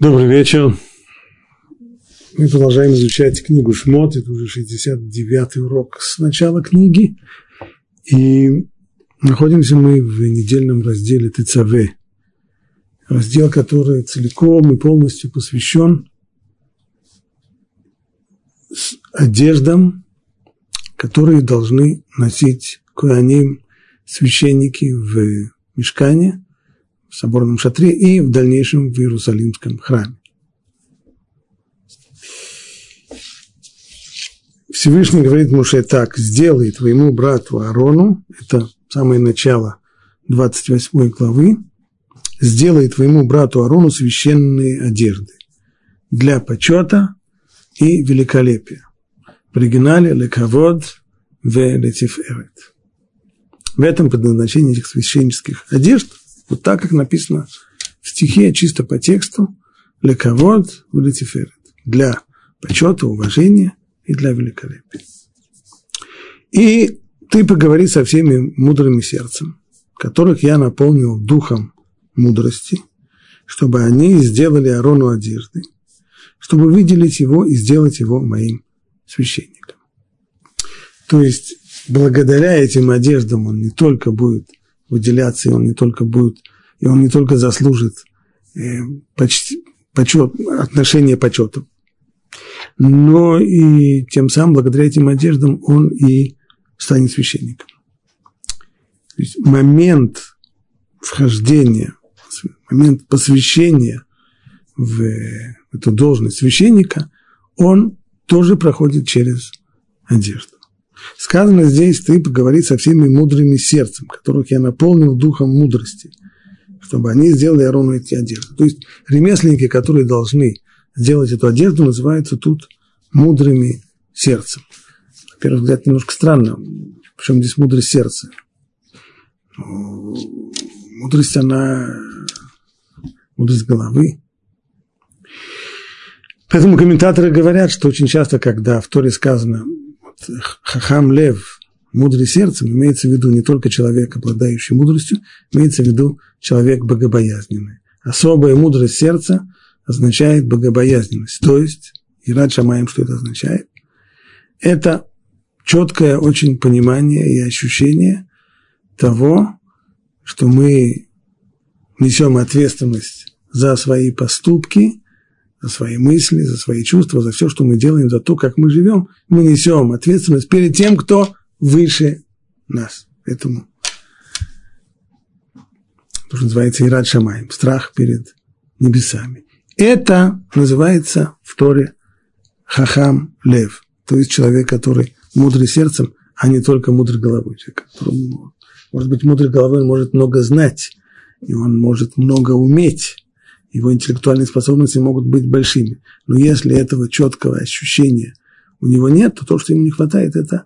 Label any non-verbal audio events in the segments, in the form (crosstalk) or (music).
Добрый вечер. Мы продолжаем изучать книгу Шмот. Это уже 69-й урок с начала книги. И находимся мы в недельном разделе ТЦВ. Раздел, который целиком и полностью посвящен одеждам, которые должны носить куаним священники в мешкане – в соборном шатре и в дальнейшем в Иерусалимском храме. Всевышний говорит Муше так, сделай твоему брату Аарону, это самое начало 28 главы, сделай твоему брату Аарону священные одежды для почета и великолепия. В оригинале лекавод в летиферет. В этом предназначение этих священнических одежд вот так, как написано в стихе, чисто по тексту, лекавод в для почета, уважения и для великолепия. И ты поговори со всеми мудрыми сердцем, которых я наполнил духом мудрости, чтобы они сделали Арону одежды, чтобы выделить его и сделать его моим священником. То есть, благодаря этим одеждам он не только будет – выделяться, и он не только будет, и он не только заслужит э, почти, почет, отношение почета, но и тем самым, благодаря этим одеждам, он и станет священником. То есть момент вхождения, момент посвящения в эту должность священника, он тоже проходит через одежду. Сказано здесь, ты поговори со всеми мудрыми сердцем, которых я наполнил духом мудрости, чтобы они сделали Арону эти одежды. То есть ремесленники, которые должны сделать эту одежду, называются тут мудрыми сердцем. На первый взгляд, немножко странно, причем здесь мудрость сердца. Мудрость, она мудрость головы. Поэтому комментаторы говорят, что очень часто, когда в Торе сказано хахам лев, мудрый сердцем, имеется в виду не только человек, обладающий мудростью, имеется в виду человек богобоязненный. Особая мудрость сердца означает богобоязненность. То есть, и рад Шамаем, что это означает, это четкое очень понимание и ощущение того, что мы несем ответственность за свои поступки за свои мысли, за свои чувства, за все, что мы делаем, за то, как мы живем, мы несем ответственность перед тем, кто выше нас. Поэтому то, что называется Ирад Шамаем, страх перед небесами. Это называется в Торе Хахам Лев, то есть человек, который мудрый сердцем, а не только мудрый головой. Человек, который, может быть, мудрый головой он может много знать, и он может много уметь, его интеллектуальные способности могут быть большими. Но если этого четкого ощущения у него нет, то то, что ему не хватает, это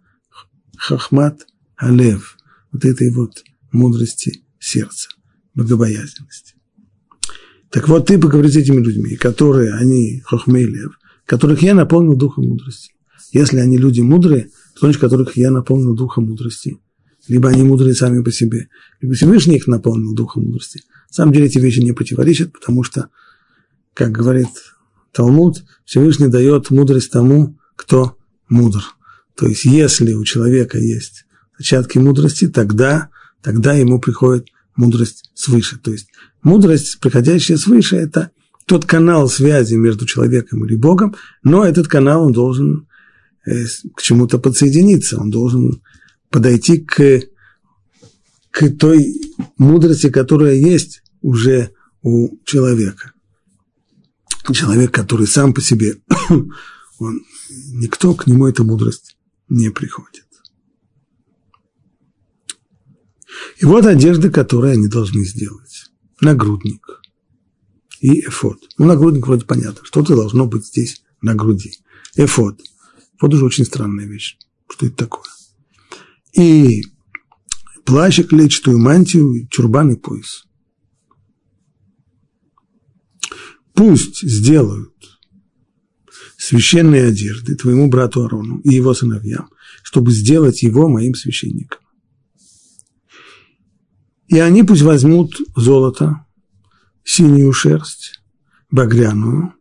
хахмат алев, вот этой вот мудрости сердца, богобоязненности. Так вот, ты поговори с этими людьми, которые, они хохмей которых я наполнил духом мудрости. Если они люди мудрые, то значит, которых я наполнил духом мудрости. Либо они мудрые сами по себе, либо Всевышний их наполнил духом мудрости. Самом деле эти вещи не противоречат, потому что, как говорит Талмуд, Всевышний дает мудрость тому, кто мудр. То есть, если у человека есть зачатки мудрости, тогда, тогда ему приходит мудрость свыше. То есть, мудрость, приходящая свыше, это тот канал связи между человеком или Богом, но этот канал, он должен э, к чему-то подсоединиться, он должен подойти к, к той мудрости, которая есть уже у человека. Человек, который сам по себе, (coughs) он, никто к нему эта мудрость не приходит. И вот одежда, которую они должны сделать. Нагрудник и эфод. Ну, нагрудник вроде понятно. Что-то должно быть здесь на груди. Эфод. Вот уже очень странная вещь. Что это такое? И плащик, клетчатую мантию, чурбан и пояс. Пусть сделают священные одежды твоему брату Арону и его сыновьям, чтобы сделать его моим священником. И они пусть возьмут золото, синюю шерсть, багряную,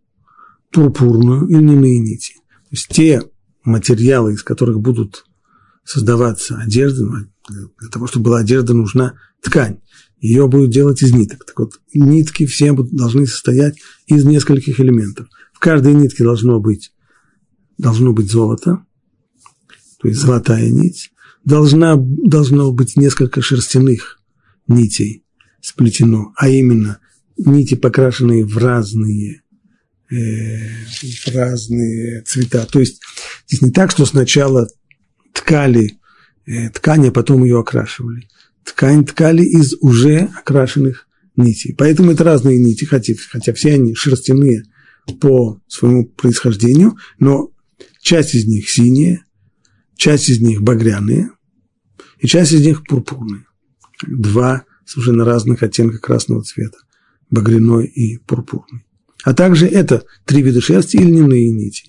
пурпурную и льняные нити. То есть те материалы, из которых будут создаваться одежды, ну, для того, чтобы была одежда, нужна ткань. Ее будут делать из ниток. Так вот, нитки все должны состоять из нескольких элементов. В каждой нитке должно быть, должно быть золото, то есть золотая нить. Должна, должно быть несколько шерстяных нитей сплетено, а именно нити, покрашенные в разные, э, в разные цвета. То есть здесь не так, что сначала ткали э, ткань, а потом ее окрашивали. Ткань ткали из уже окрашенных нитей. Поэтому это разные нити, хотя, хотя все они шерстяные по своему происхождению, но часть из них синие, часть из них багряные, и часть из них пурпурные. Два совершенно разных оттенка красного цвета, багряной и пурпурный. А также это три вида шерсти и льняные нити.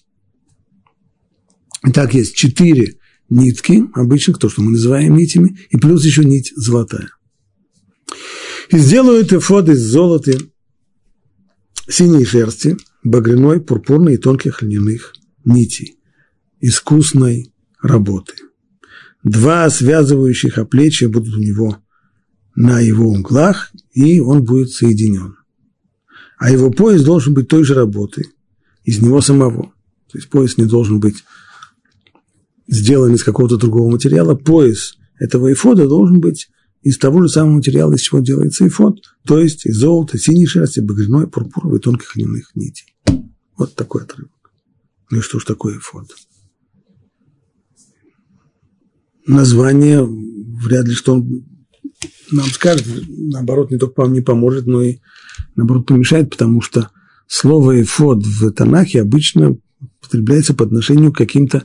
Итак, есть четыре нитки, обычных, то, что мы называем нитями, и плюс еще нить золотая. И сделают эфод из золота, синей шерсти, багряной, пурпурной и тонких льняных нитей, искусной работы. Два связывающих оплечья будут у него на его углах, и он будет соединен. А его пояс должен быть той же работы, из него самого. То есть пояс не должен быть сделан из какого-то другого материала, пояс этого эфода должен быть из того же самого материала, из чего делается эфод, то есть из золота, синей шерсти, багряной, пурпуровой, тонких льняных нитей. Вот такой отрывок. Ну и что ж такое эфод? Название вряд ли что он нам скажет, наоборот, не только вам не поможет, но и наоборот помешает, потому что слово эфод в Танахе обычно употребляется по отношению к каким-то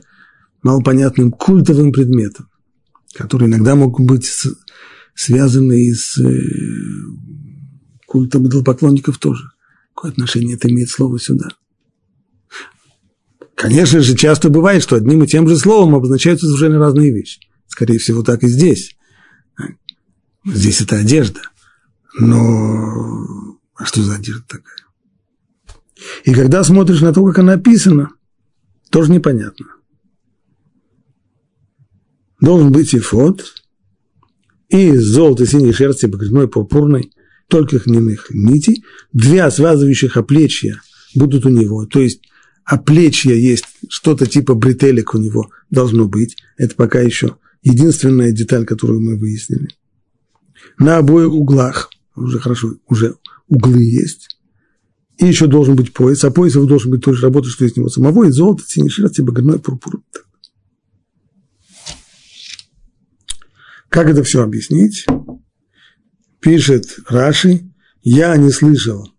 малопонятным культовым предметам, которые иногда могут быть связаны и с э, культом идолопоклонников тоже. Какое отношение это имеет слово сюда? Конечно же, часто бывает, что одним и тем же словом обозначаются совершенно разные вещи. Скорее всего, так и здесь. Здесь это одежда. Но а что за одежда такая? И когда смотришь на то, как она написана, тоже непонятно должен быть эфод из золота, синей шерсти, багряной, пурпурной, только льняных нитей, две связывающих оплечья будут у него, то есть оплечья есть что-то типа бретелек у него должно быть, это пока еще единственная деталь, которую мы выяснили. На обоих углах, уже хорошо, уже углы есть, и еще должен быть пояс, а пояс его должен быть тоже работать, что из него самого, из золота, синей шерсти, багряной, пурпурной. Как это все объяснить? Пишет Раши, я не слышал,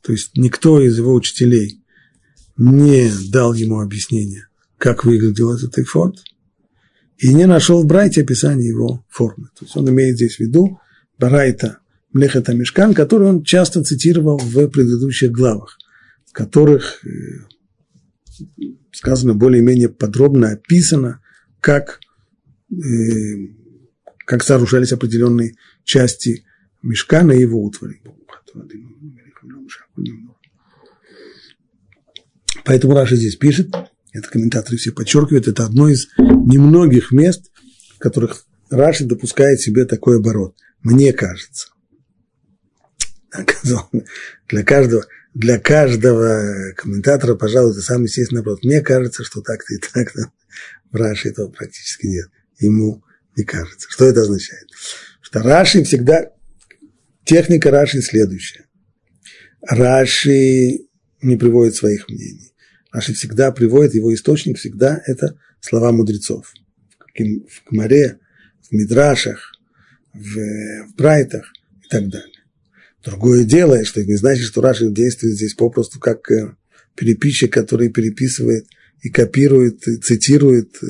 то есть никто из его учителей не дал ему объяснения, как выглядел этот эфод, и не нашел в Брайте описание его формы. То есть он имеет здесь в виду Брайта Млехета Мешкан, который он часто цитировал в предыдущих главах, в которых э, сказано более-менее подробно описано, как э, как сооружались определенные части мешка на его утвари. Поэтому Раша здесь пишет, это комментаторы все подчеркивают, это одно из немногих мест, в которых Раши допускает себе такой оборот. Мне кажется. Для каждого, для каждого комментатора, пожалуй, это самый естественный оборот. Мне кажется, что так-то и так-то. В Раши этого практически нет. Ему мне кажется. Что это означает? Что Раши всегда... Техника Раши следующая. Раши не приводит своих мнений. Раши всегда приводит, его источник всегда это слова мудрецов. В Кмаре, в Мидрашах, в, в Брайтах и так далее. Другое дело, что это не значит, что Раши действует здесь попросту как э, переписчик, который переписывает и копирует, и цитирует э,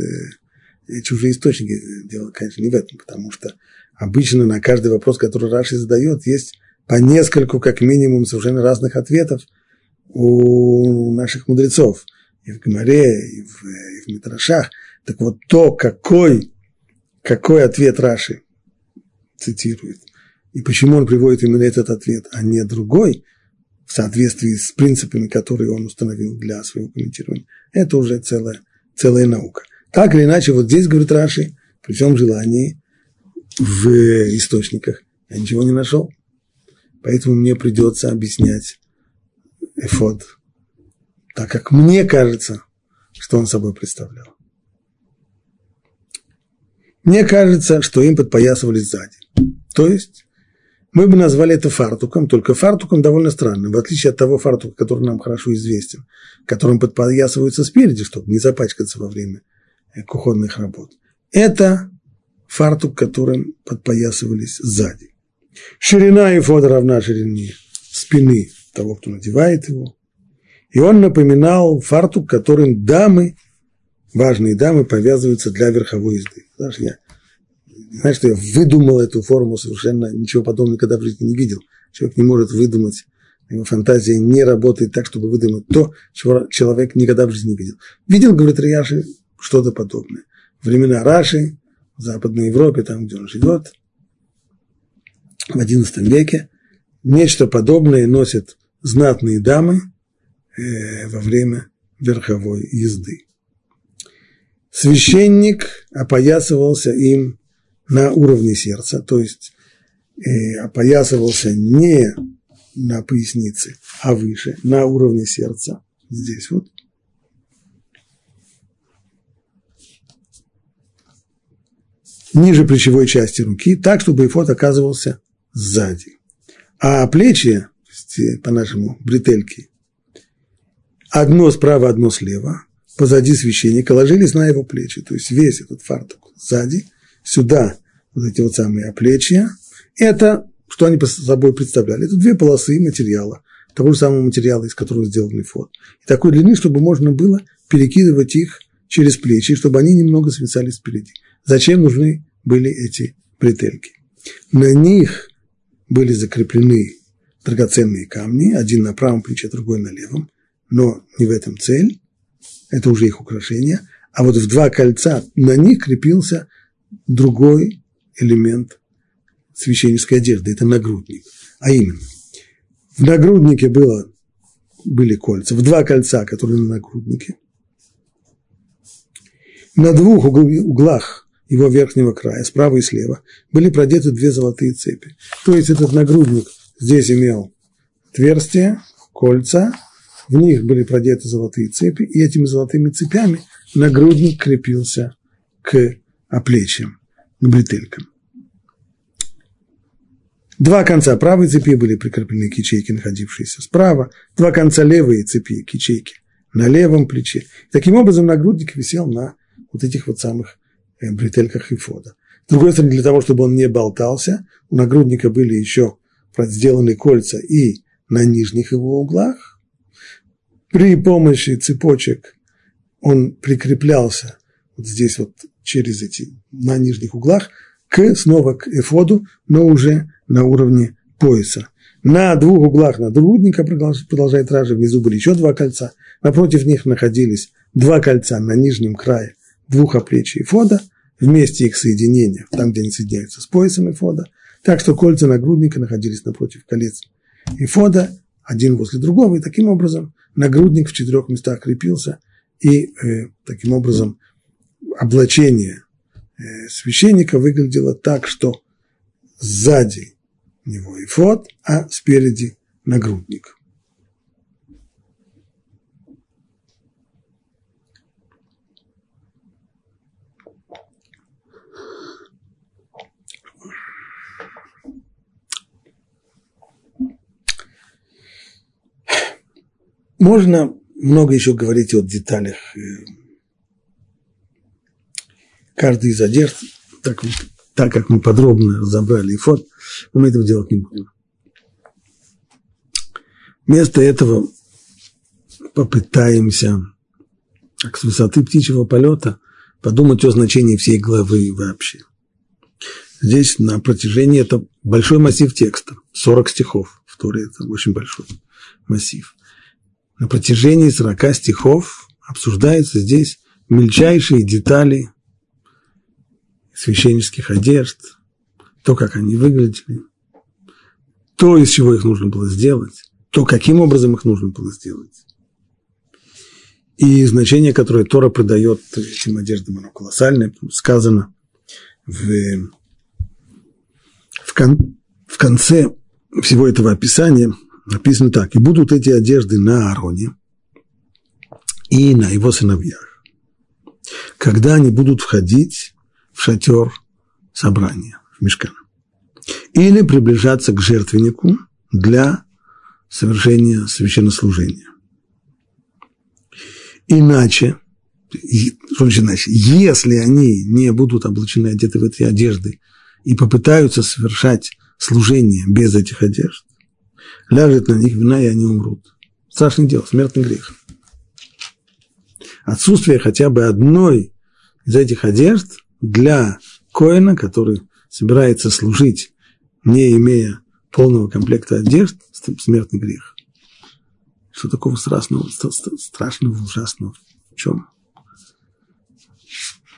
чужие источники. Дело, конечно, не в этом, потому что обычно на каждый вопрос, который Раши задает, есть по нескольку, как минимум, совершенно разных ответов у наших мудрецов. И в Гамаре, и в, и в Митрашах. Так вот, то, какой, какой ответ Раши цитирует, и почему он приводит именно этот ответ, а не другой, в соответствии с принципами, которые он установил для своего комментирования. Это уже целая, целая наука. Так или иначе, вот здесь, говорит Раши, при всем желании в источниках я ничего не нашел. Поэтому мне придется объяснять эфод, так как мне кажется, что он собой представлял. Мне кажется, что им подпоясывали сзади. То есть мы бы назвали это фартуком, только фартуком довольно странным, в отличие от того фартука, который нам хорошо известен, которым подпоясываются спереди, чтобы не запачкаться во время кухонных работ. Это фартук, которым подпоясывались сзади. Ширина эфода равна ширине спины того, кто надевает его. И он напоминал фартук, которым дамы, важные дамы, повязываются для верховой езды. Знаешь, я, знаешь, что я выдумал эту форму совершенно, ничего подобного никогда в жизни не видел. Человек не может выдумать, его фантазия не работает так, чтобы выдумать то, чего человек никогда в жизни не видел. Видел, говорит Рияши, что-то подобное. Времена Раши, в Западной Европе, там, где он живет, в XI веке, нечто подобное носят знатные дамы э, во время верховой езды. Священник опоясывался им на уровне сердца, то есть э, опоясывался не на пояснице, а выше, на уровне сердца, здесь вот. Ниже плечевой части руки, так, чтобы эфот оказывался сзади. А плечи, по-нашему, бретельки, одно справа, одно слева, позади священника, ложились на его плечи. То есть весь этот фартук сзади, сюда вот эти вот самые оплечья. Это, что они собой представляли? Это две полосы материала, того же самого материала, из которого сделан фот. И такой длины, чтобы можно было перекидывать их через плечи, чтобы они немного свисали спереди. Зачем нужны были эти бретельки? На них были закреплены драгоценные камни, один на правом плече, другой на левом, но не в этом цель, это уже их украшение, а вот в два кольца на них крепился другой элемент священнической одежды, это нагрудник. А именно, в нагруднике было, были кольца, в два кольца, которые на нагруднике, на двух углах его верхнего края, справа и слева, были продеты две золотые цепи. То есть этот нагрудник здесь имел отверстия, кольца, в них были продеты золотые цепи, и этими золотыми цепями нагрудник крепился к оплечьям, к бретелькам. Два конца правой цепи были прикреплены к ячейке, находившиеся справа, два конца левой цепи к ячейке на левом плече. Таким образом, нагрудник висел на вот этих вот самых Бретельках эфода. С другой стороны, для того, чтобы он не болтался, у нагрудника были еще сделаны кольца и на нижних его углах. При помощи цепочек он прикреплялся вот здесь вот через эти, на нижних углах, к, снова к эфоду, но уже на уровне пояса. На двух углах нагрудника, продолжает Ражи, внизу были еще два кольца, напротив них находились два кольца на нижнем крае двух оплечий вместе их соединения, там, где они соединяются с поясом эфода, так что кольца нагрудника находились напротив колец эфода, один возле другого, и таким образом нагрудник в четырех местах крепился, и э, таким образом облачение э, священника выглядело так, что сзади него эфод, а спереди нагрудник. Можно много еще говорить о деталях. Э, каждый из одежд, так, так как мы подробно разобрали и фот, мы этого делать не будем. Вместо этого попытаемся как с высоты птичьего полета подумать о значении всей главы вообще. Здесь на протяжении это большой массив текста, 40 стихов, в Торе это очень большой массив на протяжении 40 стихов обсуждаются здесь мельчайшие детали священнических одежд, то, как они выглядели, то, из чего их нужно было сделать, то каким образом их нужно было сделать? И значение, которое Тора придает этим одеждам, оно колоссальное. Сказано в, в, кон, в конце всего этого описания, написано так. «И будут эти одежды на Аароне и на его сыновьях, когда они будут входить в шатер собрания, в мешкан, или приближаться к жертвеннику для совершения священнослужения. Иначе, что значит иначе, если они не будут облачены, одеты в эти одежды и попытаются совершать служение без этих одежд, ляжет на них вина, и они умрут. Страшное дело, смертный грех. Отсутствие хотя бы одной из этих одежд для коина, который собирается служить, не имея полного комплекта одежд, смертный грех. Что такого страшного, страшного, ужасного? В чем?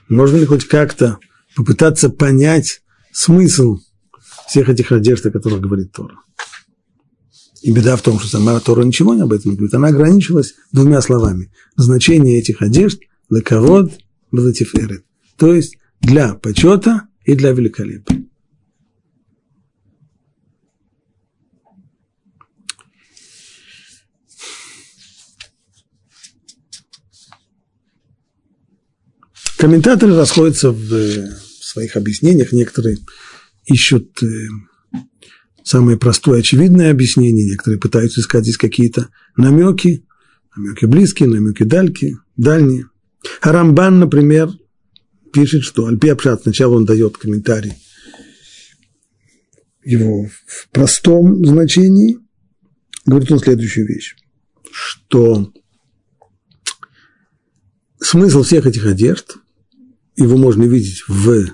Можно ли хоть как-то попытаться понять смысл всех этих одежд, о которых говорит Тора? И беда в том, что сама Тора ничего об этом не говорит. Она ограничилась двумя словами. Значение этих одежд – лекавод, белатиферет. То есть для почета и для великолепия. Комментаторы расходятся в своих объяснениях. Некоторые ищут э, самое простое, очевидное объяснение. Некоторые пытаются искать здесь какие-то намеки, намеки близкие, намеки дальки, дальние. А Рамбан, например, пишет, что Альпи Апшат, сначала он дает комментарий его в простом значении, говорит он следующую вещь, что смысл всех этих одежд его можно видеть в,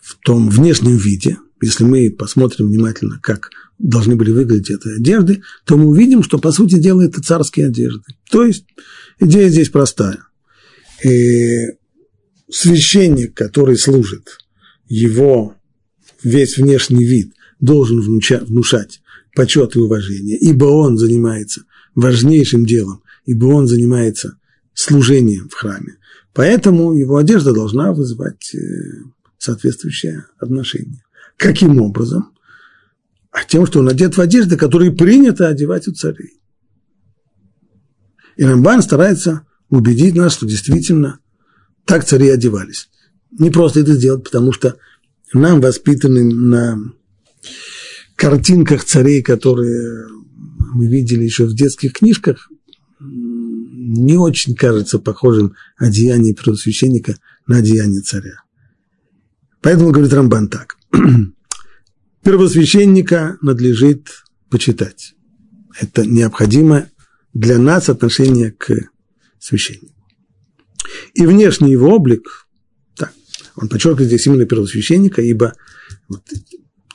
в том внешнем виде. Если мы посмотрим внимательно, как должны были выглядеть эти одежды, то мы увидим, что, по сути дела, это царские одежды. То есть, идея здесь простая. И священник, который служит, его весь внешний вид должен внушать почет и уважение, ибо он занимается важнейшим делом, ибо он занимается служением в храме. Поэтому его одежда должна вызывать э, соответствующее отношение. Каким образом? А тем, что он одет в одежды, которые принято одевать у царей. И Рамбан старается убедить нас, что действительно так цари одевались. Не просто это сделать, потому что нам, воспитанным на картинках царей, которые мы видели еще в детских книжках, не очень кажется похожим одеяние первосвященника на одеяние царя. Поэтому говорит Рамбан так. (clears throat) Первосвященника надлежит почитать. Это необходимо для нас отношение к священнику. И внешний его облик, так, он подчеркивает здесь именно первосвященника, ибо вот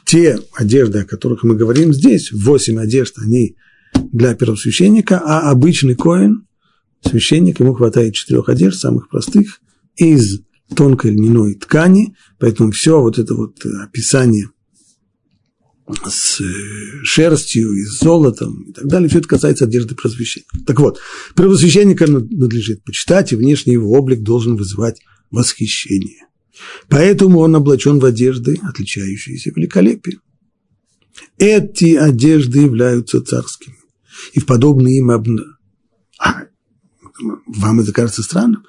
те одежды, о которых мы говорим здесь, восемь одежд, они для первосвященника, а обычный коин священник, ему хватает четырех одежд, самых простых, из тонкой льняной ткани, поэтому все вот это вот описание с э, шерстью и с золотом и так далее, все это касается одежды просвященника. Так вот, первосвященника надлежит почитать, и внешний его облик должен вызывать восхищение. Поэтому он облачен в одежды, отличающиеся великолепием. Эти одежды являются царскими. И в подобные им обна... а, вам это кажется странным?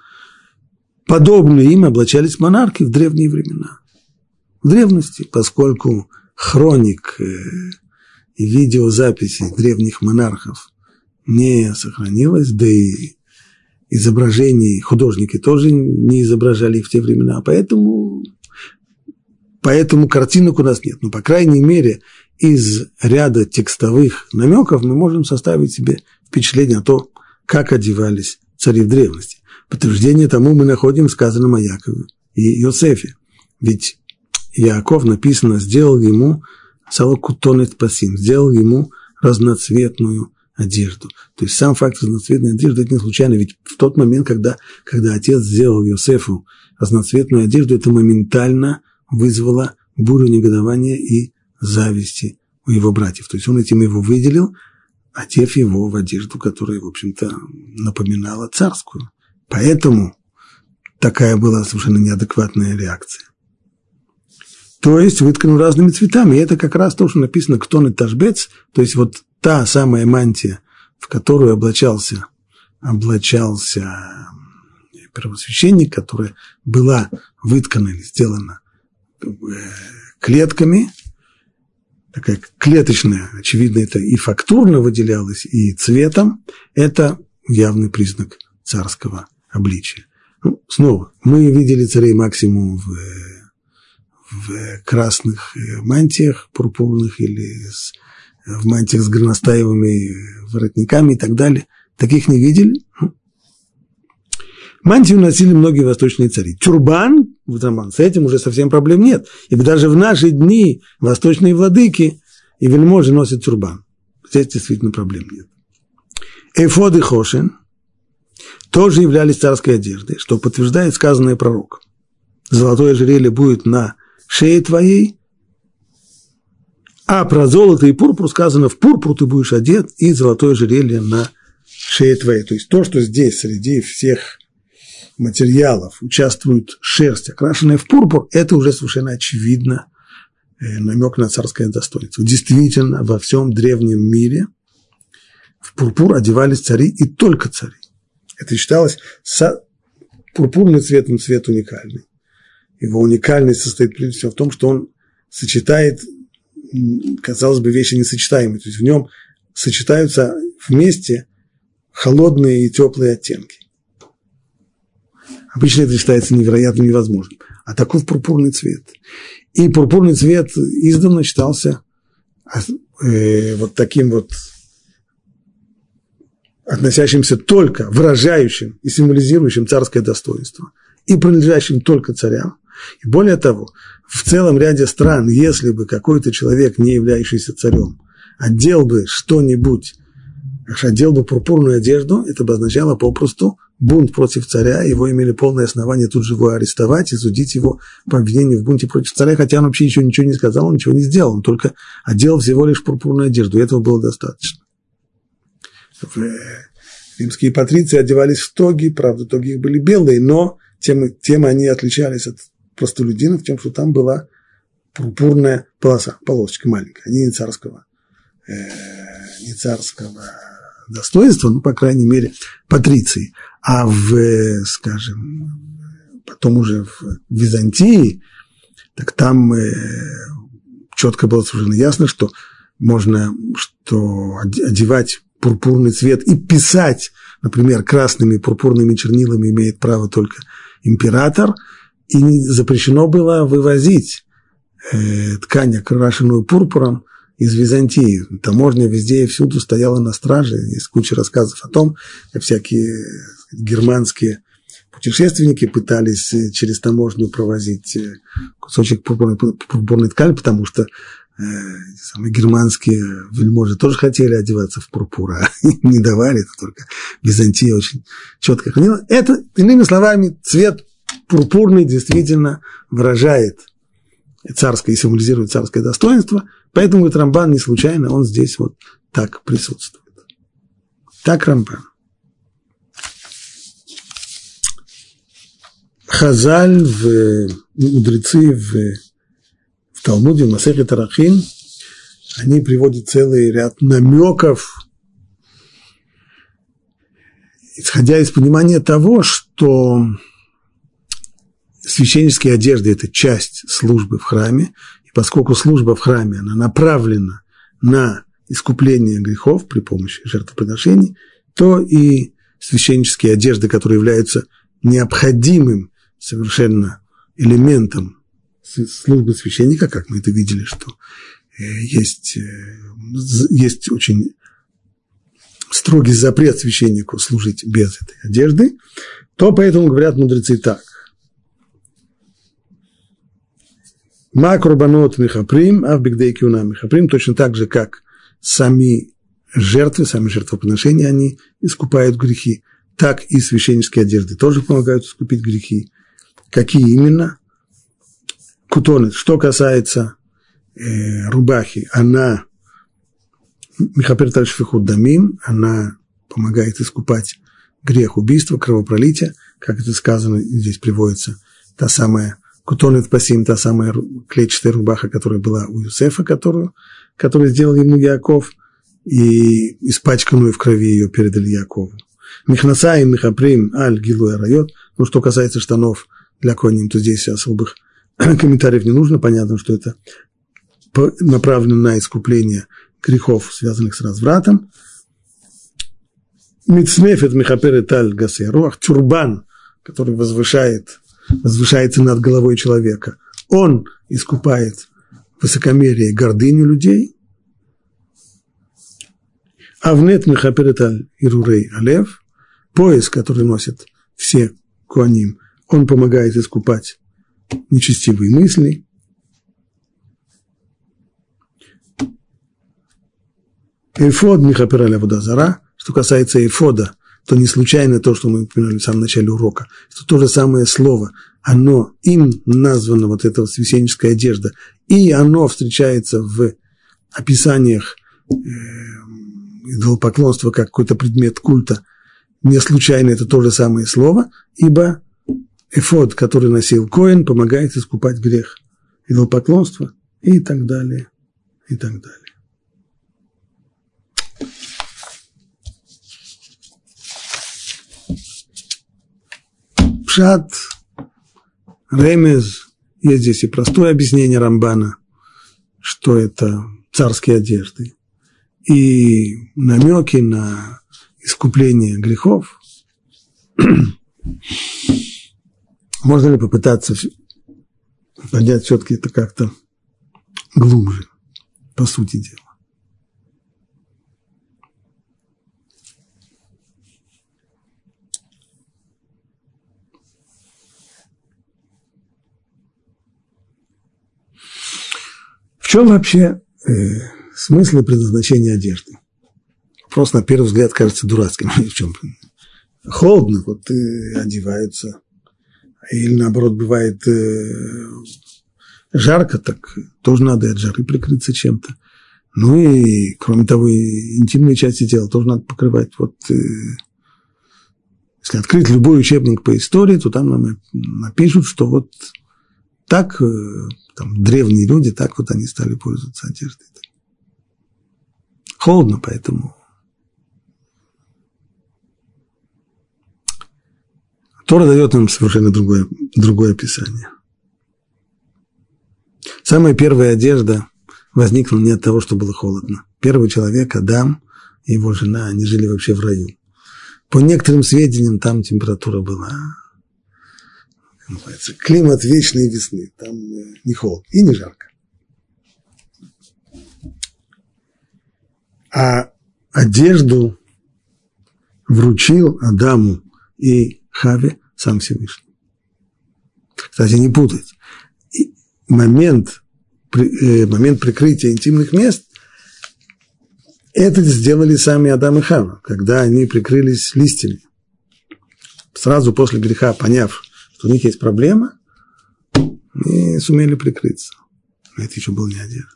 Подобные им облачались монархи в древние времена. В древности, поскольку хроник э, и видеозаписи древних монархов не сохранилось, да и изображений художники тоже не изображали в те времена, поэтому, поэтому картинок у нас нет. Но, по крайней мере, из ряда текстовых намеков мы можем составить себе впечатление о том, как одевались цари в древности. Подтверждение тому мы находим в сказанном о Якове и Иосифе. Ведь Яков написано, сделал ему салокутонет пасим, сделал ему разноцветную одежду. То есть сам факт разноцветной одежды – это не случайно, ведь в тот момент, когда, когда отец сделал Иосифу разноцветную одежду, это моментально вызвало бурю негодования и зависти у его братьев. То есть он этим его выделил, одев его в одежду, которая, в общем-то, напоминала царскую. Поэтому такая была совершенно неадекватная реакция. То есть вытканул разными цветами. И это как раз то, что написано «Ктон и Ташбец», то есть вот та самая мантия, в которую облачался, облачался первосвященник, которая была выткана или сделана э, клетками, такая клеточная, очевидно, это и фактурно выделялось, и цветом, это явный признак царского обличия. Ну, снова, мы видели царей максимум в, в красных мантиях пурпурных или с, в мантиях с горностаевыми воротниками и так далее. Таких не видели. Мантию носили многие восточные цари. Тюрбан, с этим уже совсем проблем нет. И даже в наши дни восточные владыки и вельможи носят тюрбан. Здесь действительно проблем нет. Эфод и Хошин тоже являлись царской одеждой, что подтверждает сказанное пророком. Золотое ожерелье будет на шее твоей, а про золото и пурпур сказано, в пурпур ты будешь одет, и золотое ожерелье на шее твоей. То есть то, что здесь среди всех материалов участвует шерсть, окрашенная в пурпур, это уже совершенно очевидно э, намек на царское достоинство. Действительно, во всем древнем мире в пурпур одевались цари и только цари. Это считалось со... пурпурный цвет, он цвет уникальный. Его уникальность состоит прежде всего в том, что он сочетает, казалось бы, вещи несочетаемые. То есть в нем сочетаются вместе холодные и теплые оттенки. Обычно это считается невероятно невозможным. А таков пурпурный цвет. И пурпурный цвет издавна считался э, вот таким вот относящимся только, выражающим и символизирующим царское достоинство, и принадлежащим только царям. И более того, в целом ряде стран, если бы какой-то человек, не являющийся царем, одел бы что-нибудь, одел бы пурпурную одежду, это бы означало попросту бунт против царя, его имели полное основание тут же его арестовать и его по обвинению в бунте против царя, хотя он вообще еще ничего не сказал, он ничего не сделал, он только одел всего лишь пурпурную одежду, и этого было достаточно. Римские патриции одевались в тоги, правда, тоги их были белые, но тем, тем они отличались от простолюдинов, тем, что там была пурпурная полоса, полосочка маленькая, они не царского, э, не царского достоинства, ну, по крайней мере, патриции. А в, скажем, потом уже в Византии, так там э, четко было совершенно ясно, что можно что одевать пурпурный цвет и писать, например, красными пурпурными чернилами имеет право только император, и запрещено было вывозить э, ткань, окрашенную пурпуром, из Византии. Таможня везде и всюду стояла на страже. Есть куча рассказов о том, как всякие германские путешественники пытались э, через таможню провозить э, кусочек пурпурной, пурпурной ткани, потому что э, самые германские вельможи тоже хотели одеваться в пурпур, а (laughs) не давали, это только Византия очень четко хранила. Это, иными словами, цвет пурпурный действительно выражает царское и символизирует царское достоинство – Поэтому, говорит Рамбан, не случайно он здесь вот так присутствует. Так Рамбан. Хазаль, в, мудрецы в, Талмуде, в Масехе Тарахин, они приводят целый ряд намеков, исходя из понимания того, что священнические одежды – это часть службы в храме, поскольку служба в храме, она направлена на искупление грехов при помощи жертвоприношений, то и священнические одежды, которые являются необходимым совершенно элементом службы священника, как мы это видели, что э, есть, э, есть очень строгий запрет священнику служить без этой одежды, то поэтому говорят мудрецы так. Макрубанот Михаприм, а в Бигдейкиуна Михаприм, точно так же, как сами жертвы, сами жертвоприношения, они искупают грехи, так и священнические одежды тоже помогают искупить грехи. Какие именно? Кутонет. Что касается э, рубахи, она Михапер Тальшфихуд Дамим, она помогает искупать грех убийства, кровопролития, как это сказано, здесь приводится та самая Кутонет Пасим, та самая клетчатая рубаха, которая была у Юсефа, которую, которую сделал ему Яков, и испачканную в крови ее передали Якову. Михнасаим, Михаприм, Аль, Гилу и Райот. Ну, что касается штанов для коним, то здесь особых (clears throat) комментариев не нужно. Понятно, что это направлено на искупление грехов, связанных с развратом. Мицмефет Михапер Таль Гасеруах, тюрбан, который возвышает, возвышается над головой человека. Он искупает высокомерие и гордыню людей. Авнет Михапер Таль Ирурей Алев, пояс, который носят все куаним, он помогает искупать нечестивые мысли. Эйфод Михапираля Водозара, что касается эйфода, то не случайно то, что мы упомянули в самом начале урока, что то же самое слово, оно им названо, вот эта священническая одежда, и оно встречается в описаниях э, идолопоклонства как какой-то предмет культа, не случайно это то же самое слово, ибо эфод, который носил Коин, помогает искупать грех идолопоклонства и так далее, и так далее. Пшат, Ремез, есть здесь и простое объяснение Рамбана, что это царские одежды, и намеки на искупление грехов. Можно ли попытаться понять все-таки это как-то глубже, по сути дела? В чем вообще э, смысл и предназначение одежды? Вопрос на первый взгляд кажется дурацким. (laughs) В чем? Холодно, вот э, одеваются или наоборот бывает э, жарко, так тоже надо от жары прикрыться чем-то. Ну и, кроме того, и интимные части тела тоже надо покрывать. Вот э, если открыть любой учебник по истории, то там нам напишут, что вот так э, там, древние люди, так вот они стали пользоваться одеждой. Холодно, поэтому Тора дает нам совершенно другое, другое описание. Самая первая одежда возникла не от того, что было холодно. Первый человек, Адам и его жена, они жили вообще в раю. По некоторым сведениям, там температура была называется, климат вечной весны. Там э, не холодно и не жарко. А одежду вручил Адаму и Хаве сам Всевышний. Кстати, не путать. Момент, э, момент прикрытия интимных мест это сделали сами Адам и Хава, когда они прикрылись листьями. Сразу после греха, поняв, что у них есть проблема, и сумели прикрыться. Это еще был не одежда.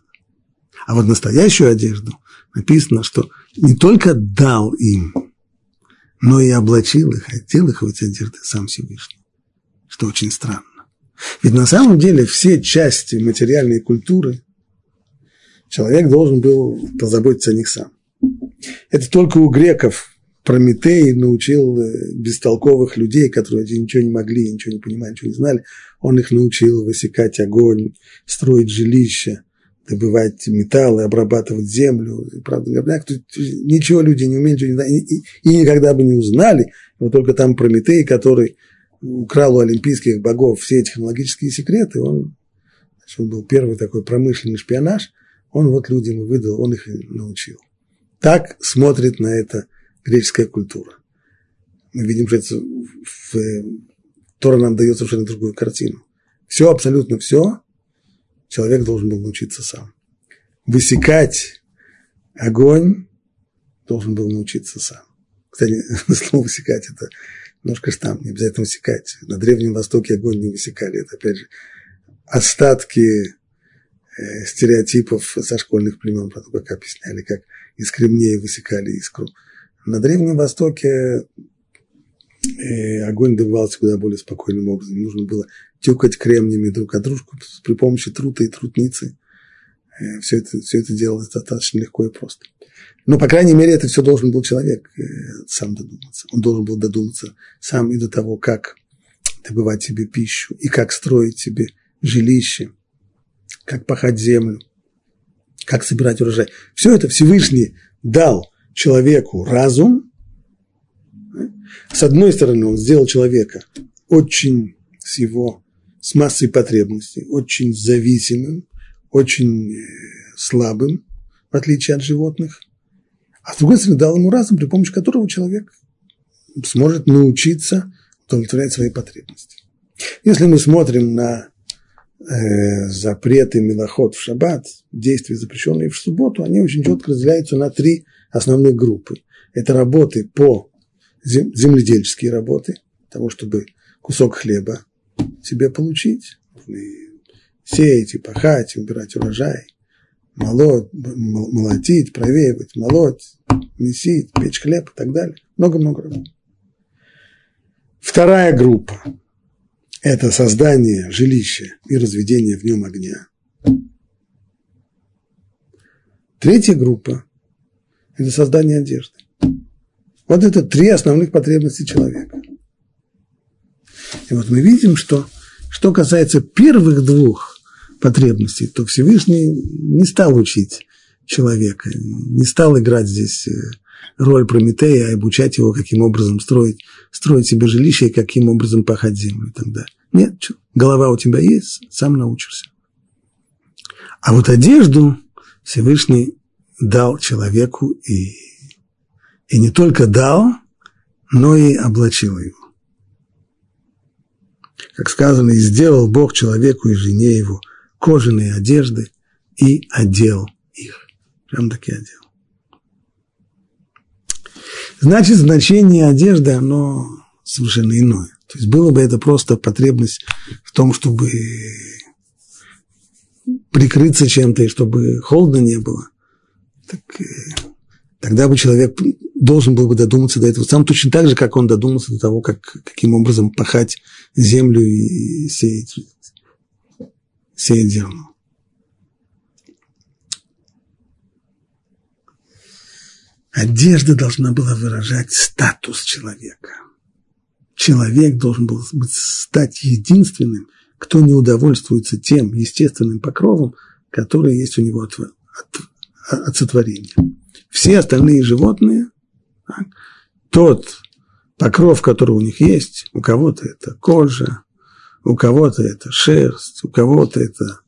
А вот настоящую одежду написано, что не только дал им, но и облачил их, одел их в эти одежды сам Всевышний. Что очень странно. Ведь на самом деле все части материальной культуры человек должен был позаботиться о них сам. Это только у греков Прометей научил э, бестолковых людей, которые ничего не могли, ничего не понимали, ничего не знали. Он их научил высекать огонь, строить жилища, добывать металлы, обрабатывать землю. Правда, горняк, ничего люди не умеют, не знают, и, и никогда бы не узнали. Но только там Прометей, который украл у олимпийских богов все технологические секреты, он, значит, он был первый такой промышленный шпионаж, он вот людям и выдал, он их научил. Так смотрит на это греческая культура. Мы видим, что это в, Тора нам дает совершенно другую картину. Все, абсолютно все человек должен был научиться сам. Высекать огонь должен был научиться сам. Кстати, (laughs) слово высекать – это немножко штамп, не обязательно высекать. На Древнем Востоке огонь не высекали. Это, опять же, остатки э, стереотипов со школьных времен, потом как объясняли, как из кремней высекали искру. На Древнем Востоке огонь добывался куда более спокойным образом. Нужно было тюкать кремнями друг от дружку при помощи трута и трутницы. Э, все, это, все это делалось достаточно легко и просто. Но, по крайней мере, это все должен был человек э, сам додуматься. Он должен был додуматься сам и до того, как добывать себе пищу, и как строить себе жилище, как пахать землю, как собирать урожай. Все это Всевышний дал человеку разум. С одной стороны, он сделал человека очень с его, с массой потребностей, очень зависимым, очень э, слабым, в отличие от животных. А с другой стороны, дал ему разум, при помощи которого человек сможет научиться удовлетворять свои потребности. Если мы смотрим на э, запреты милоход в шаббат, действия, запрещенные в субботу, они очень четко разделяются на три основных группы. Это работы по земледельческие работы, того, чтобы кусок хлеба себе получить, сеять и пахать, и убирать урожай, молоть, молотить, провеивать, молоть, месить, печь хлеб и так далее. Много-много работ. Вторая группа – это создание жилища и разведение в нем огня. Третья группа – это создание одежды. Вот это три основных потребности человека. И вот мы видим, что что касается первых двух потребностей, то Всевышний не стал учить человека, не стал играть здесь э, роль Прометея, и обучать его, каким образом строить, строить себе жилище и каким образом пахать землю и так далее. Нет, что, голова у тебя есть, сам научишься. А вот одежду Всевышний дал человеку и, и не только дал, но и облачил его. Как сказано, и сделал Бог человеку и жене его – кожаные одежды и одел их. Прям таки одел. Значит, значение одежды, оно совершенно иное. То есть было бы это просто потребность в том, чтобы прикрыться чем-то и чтобы холодно не было. Так, э, тогда бы человек должен был бы додуматься до этого сам точно так же, как он додумался до того, как, каким образом пахать землю и сеять сеять зерно. Одежда должна была выражать статус человека. Человек должен был стать единственным, кто не удовольствуется тем естественным покровом, который есть у него от, от, от сотворения. Все остальные животные, так, тот покров, который у них есть, у кого-то это кожа, у кого-то это шерсть, у кого-то это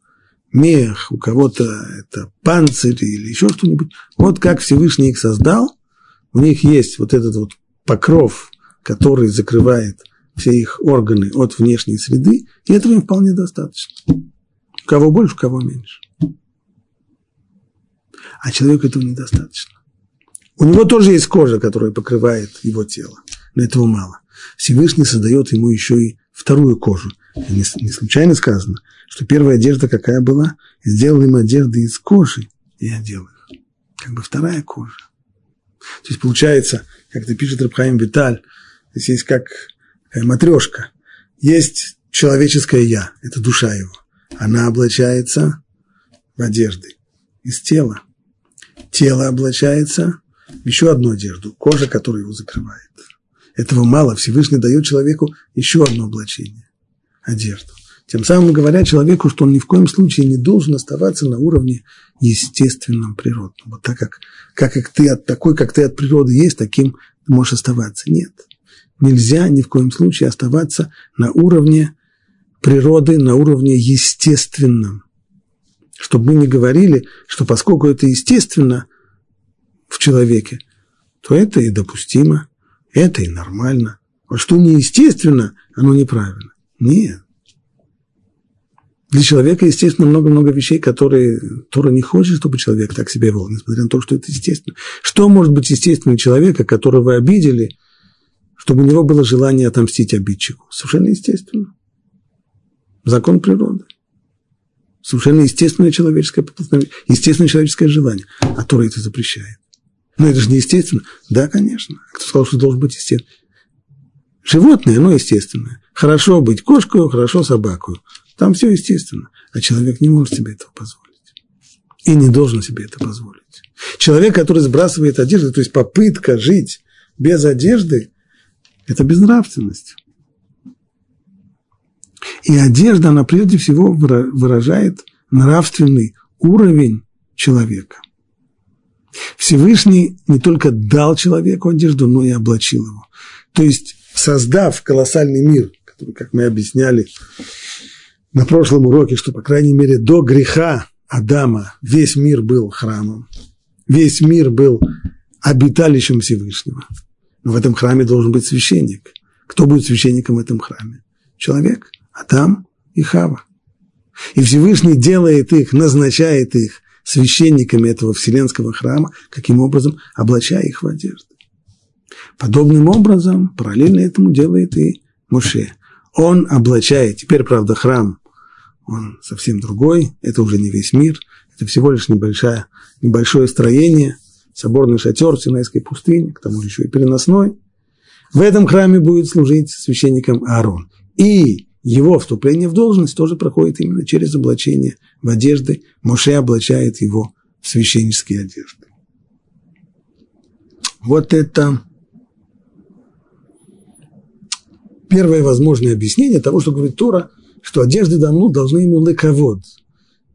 мех, у кого-то это панцирь или еще что-нибудь. Вот как Всевышний их создал, у них есть вот этот вот покров, который закрывает все их органы от внешней среды, и этого им вполне достаточно. У кого больше, у кого меньше. А человеку этого недостаточно. У него тоже есть кожа, которая покрывает его тело, но этого мало. Всевышний создает ему еще и вторую кожу, не, не случайно сказано, что первая одежда какая была? Сделал им одежды из кожи и одел их. Как бы вторая кожа. То есть получается, как это пишет Рабхаим Виталь, здесь есть как матрешка. Есть человеческое «я», это душа его. Она облачается в одежды из тела. Тело облачается еще одну одежду, кожа, которая его закрывает. Этого мало, Всевышний дает человеку еще одно облачение одежду. Тем самым говоря человеку, что он ни в коем случае не должен оставаться на уровне естественном, природном. Вот так как, как, как ты от такой, как ты от природы есть, таким ты можешь оставаться. Нет. Нельзя ни в коем случае оставаться на уровне природы, на уровне естественном. Чтобы мы не говорили, что поскольку это естественно в человеке, то это и допустимо, это и нормально. А что неестественно, оно неправильно. Нет. Для человека, естественно, много-много вещей, которые Тора не хочет, чтобы человек так себя вел, несмотря на то, что это естественно. Что может быть естественно человека, которого обидели, чтобы у него было желание отомстить обидчику? Совершенно естественно. Закон природы. Совершенно естественное человеческое естественное человеческое желание, а Тора это запрещает. Но это же не естественно. Да, конечно. Кто сказал, что должен быть естественно? Животное, оно естественное. Хорошо быть кошкой, хорошо собаку. Там все естественно. А человек не может себе этого позволить. И не должен себе это позволить. Человек, который сбрасывает одежду, то есть попытка жить без одежды, это безнравственность. И одежда, она прежде всего выражает нравственный уровень человека. Всевышний не только дал человеку одежду, но и облачил его. То есть, создав колоссальный мир, который, как мы объясняли на прошлом уроке, что, по крайней мере, до греха Адама весь мир был храмом, весь мир был обиталищем Всевышнего. Но в этом храме должен быть священник. Кто будет священником в этом храме? Человек, Адам и Хава. И Всевышний делает их, назначает их священниками этого вселенского храма, каким образом? Облачая их в одежды. Подобным образом, параллельно этому делает и Моше. Он облачает, теперь, правда, храм, он совсем другой, это уже не весь мир, это всего лишь небольшое, небольшое строение, соборный шатер в Синайской пустыне, к тому же еще и переносной. В этом храме будет служить священником Аарон. И его вступление в должность тоже проходит именно через облачение в одежды. Моше облачает его в священнические одежды. Вот это первое возможное объяснение того, что говорит Тора, что одежды давно должны ему лековод.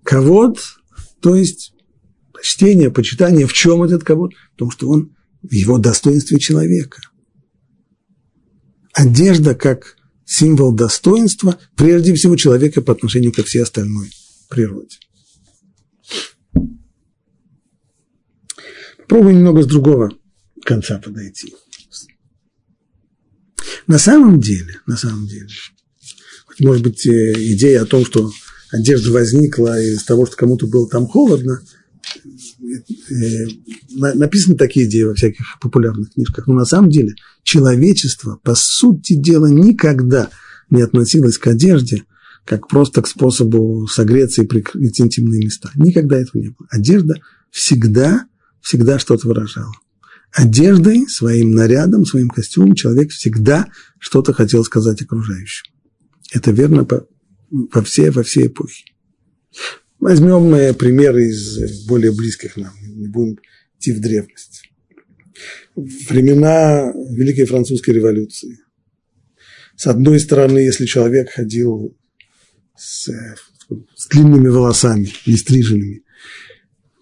Ковод, то есть почтение, почитание. В чем этот ковод? В том, что он в его достоинстве человека. Одежда как символ достоинства, прежде всего, человека по отношению ко всей остальной природе. Попробуем немного с другого конца подойти. На самом деле, на самом деле, может быть, э, идея о том, что одежда возникла из того, что кому-то было там холодно, э, написаны такие идеи во всяких популярных книжках, но на самом деле человечество, по сути дела, никогда не относилось к одежде как просто к способу согреться и прикрыть интимные места. Никогда этого не было. Одежда всегда, всегда что-то выражала. Одеждой, своим нарядом, своим костюмом человек всегда что-то хотел сказать окружающим. Это верно по, во все, во все эпохи. Возьмем э, примеры из более близких нам, не будем идти в древность. Времена Великой Французской революции. С одной стороны, если человек ходил с, с длинными волосами, не стриженными,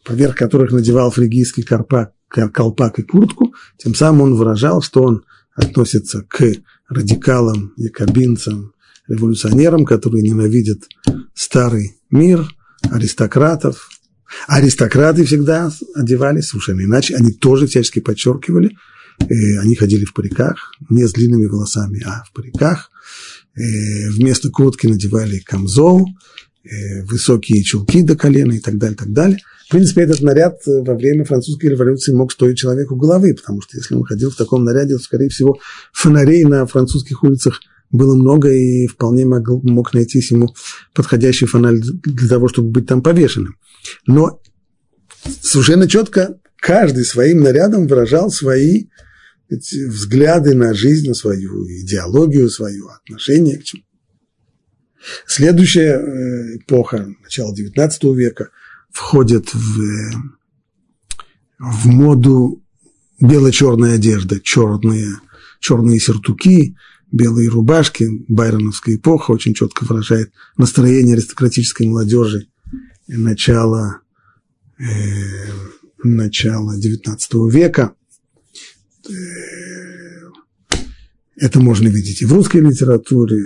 поверх которых надевал фригийский колпак, колпак и куртку, тем самым он выражал, что он относится к радикалам, якобинцам, революционерам, которые ненавидят старый мир, аристократов. Аристократы всегда одевались совершенно иначе, они тоже всячески подчеркивали, э, они ходили в париках, не с длинными волосами, а в париках, э, вместо куртки надевали камзол, э, высокие чулки до колена и так далее, так далее. В принципе, этот наряд во время французской революции мог стоить человеку головы, потому что если он ходил в таком наряде, то, скорее всего, фонарей на французских улицах было много, и вполне мог, мог найтись ему подходящий фонарь для того, чтобы быть там повешенным. Но совершенно четко каждый своим нарядом выражал свои взгляды на жизнь, на свою идеологию, свое отношение к чему. Следующая э, эпоха, начало XIX века, входит в, в моду бело-черная одежда, черные, черные сюртуки, белые рубашки, байроновская эпоха очень четко выражает настроение аристократической молодежи начала, э, начала XIX века. Э, это можно видеть и в русской литературе,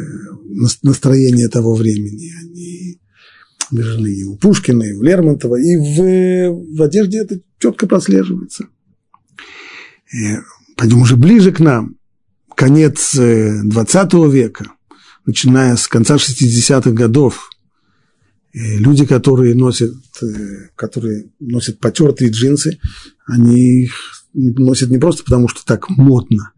настроение того времени, они выражены и у Пушкина, и у Лермонтова, и в, в одежде это четко прослеживается. Э, пойдем уже ближе к нам конец 20 э, века, начиная с конца 60-х годов, люди, которые носят, э, которые носят потертые джинсы, они их носят не просто потому, что так модно,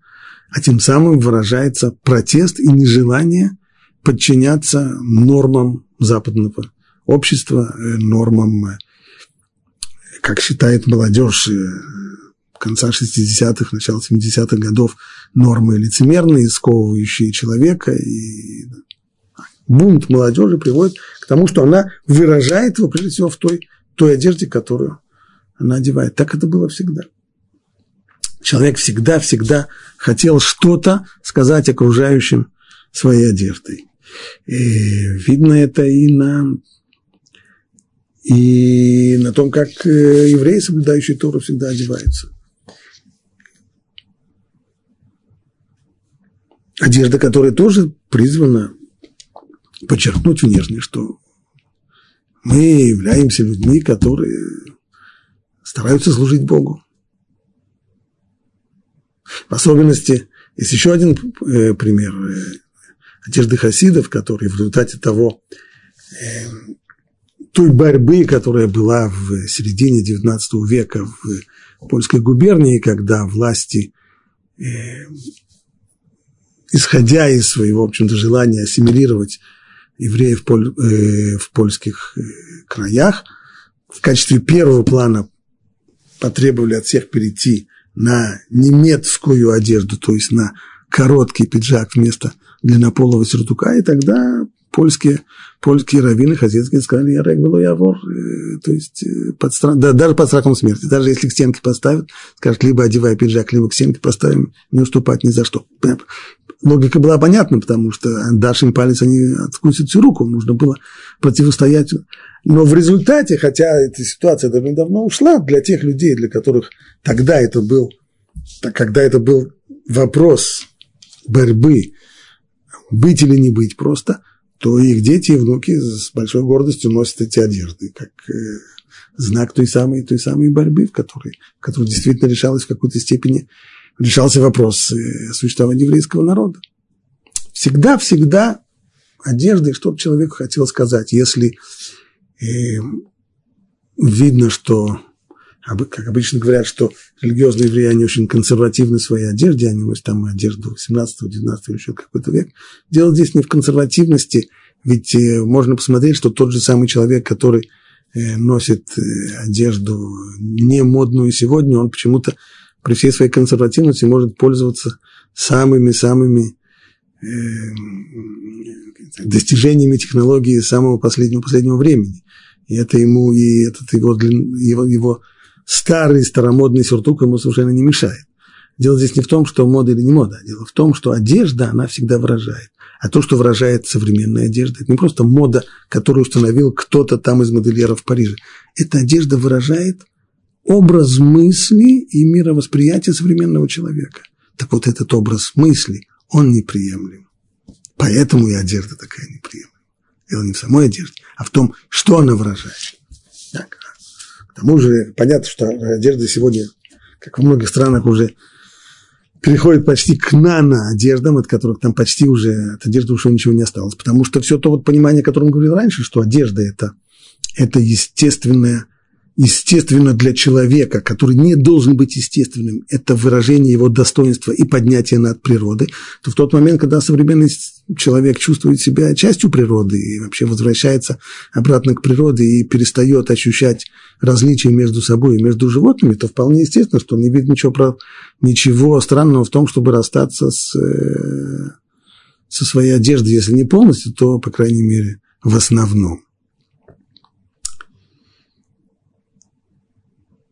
а тем самым выражается протест и нежелание подчиняться нормам западного общества, нормам, как считает молодежь конца 60-х, начала 70-х годов, нормы лицемерные, сковывающие человека. И бунт молодежи приводит к тому, что она выражает его, прежде всего, в той, той одежде, которую она одевает. Так это было всегда. Человек всегда-всегда хотел что-то сказать окружающим своей одеждой. И видно это и на, и на том, как э, евреи, соблюдающие Тору, всегда одеваются. Одежда, которая тоже призвана подчеркнуть внешне, что мы являемся людьми, которые стараются служить Богу. В особенности, есть еще один э, пример э, одежды хасидов, которые в результате того, э, той борьбы, которая была в середине XIX века в польской губернии, когда власти, исходя из своего, в общем-то, желания ассимилировать евреев поль, э, в польских э, краях, в качестве первого плана потребовали от всех перейти на немецкую одежду, то есть на короткий пиджак вместо длиннополого сюртука, и тогда польские, польские раввины хасидские сказали, я рек был явор, э, то есть э, под страх, да, даже под страхом смерти, даже если к стенке поставят, скажут, либо одевай пиджак, либо к стенке поставим, не уступать ни за что. Логика была понятна, потому что дашь им палец, они откусят всю руку, нужно было противостоять. Но в результате, хотя эта ситуация давно ушла, для тех людей, для которых тогда это был, когда это был вопрос борьбы, быть или не быть просто, то их дети и внуки с большой гордостью носят эти одежды, как э, знак той самой, той самой борьбы, в которой, в которой действительно решалась в какой-то степени, решался вопрос э, существования еврейского народа. Всегда-всегда одеждой что-то человек хотел сказать. Если э, видно, что как обычно говорят, что религиозные евреи, они очень консервативны в своей одежде, они носят там одежду 18 19 или еще какой-то век. Дело здесь не в консервативности, ведь э, можно посмотреть, что тот же самый человек, который э, носит э, одежду не модную сегодня, он почему-то при всей своей консервативности может пользоваться самыми-самыми достижениями технологии самого последнего последнего времени. И это ему, и этот его, его, его старый старомодный сюртук ему совершенно не мешает. Дело здесь не в том, что мода или не мода, дело в том, что одежда, она всегда выражает. А то, что выражает современная одежда, это не просто мода, которую установил кто-то там из модельеров в Париже. Эта одежда выражает образ мысли и мировосприятия современного человека. Так вот этот образ мысли, он неприемлем. Поэтому и одежда такая неприемлема. Дело не в самой одежде, а в том, что она выражает. Так. К тому же понятно, что одежда сегодня, как в многих странах, уже переходит почти к нано-одеждам, от которых там почти уже от одежды уже ничего не осталось. Потому что все то вот понимание, о котором говорил раньше, что одежда это, это естественное естественно для человека, который не должен быть естественным, это выражение его достоинства и поднятие над природой, то в тот момент, когда современный человек чувствует себя частью природы и вообще возвращается обратно к природе и перестает ощущать различия между собой и между животными, то вполне естественно, что он не видит ничего, про, ничего странного в том, чтобы расстаться с, э, со своей одеждой, если не полностью, то, по крайней мере, в основном.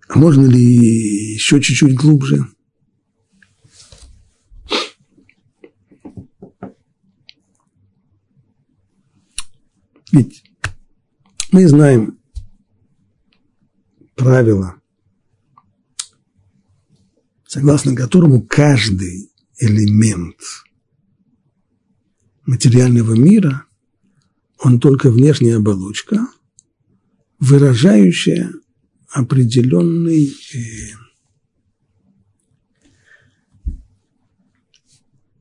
А можно ли еще чуть-чуть глубже? Ведь мы знаем правила, согласно которому каждый элемент материального мира, он только внешняя оболочка, выражающая определенный э,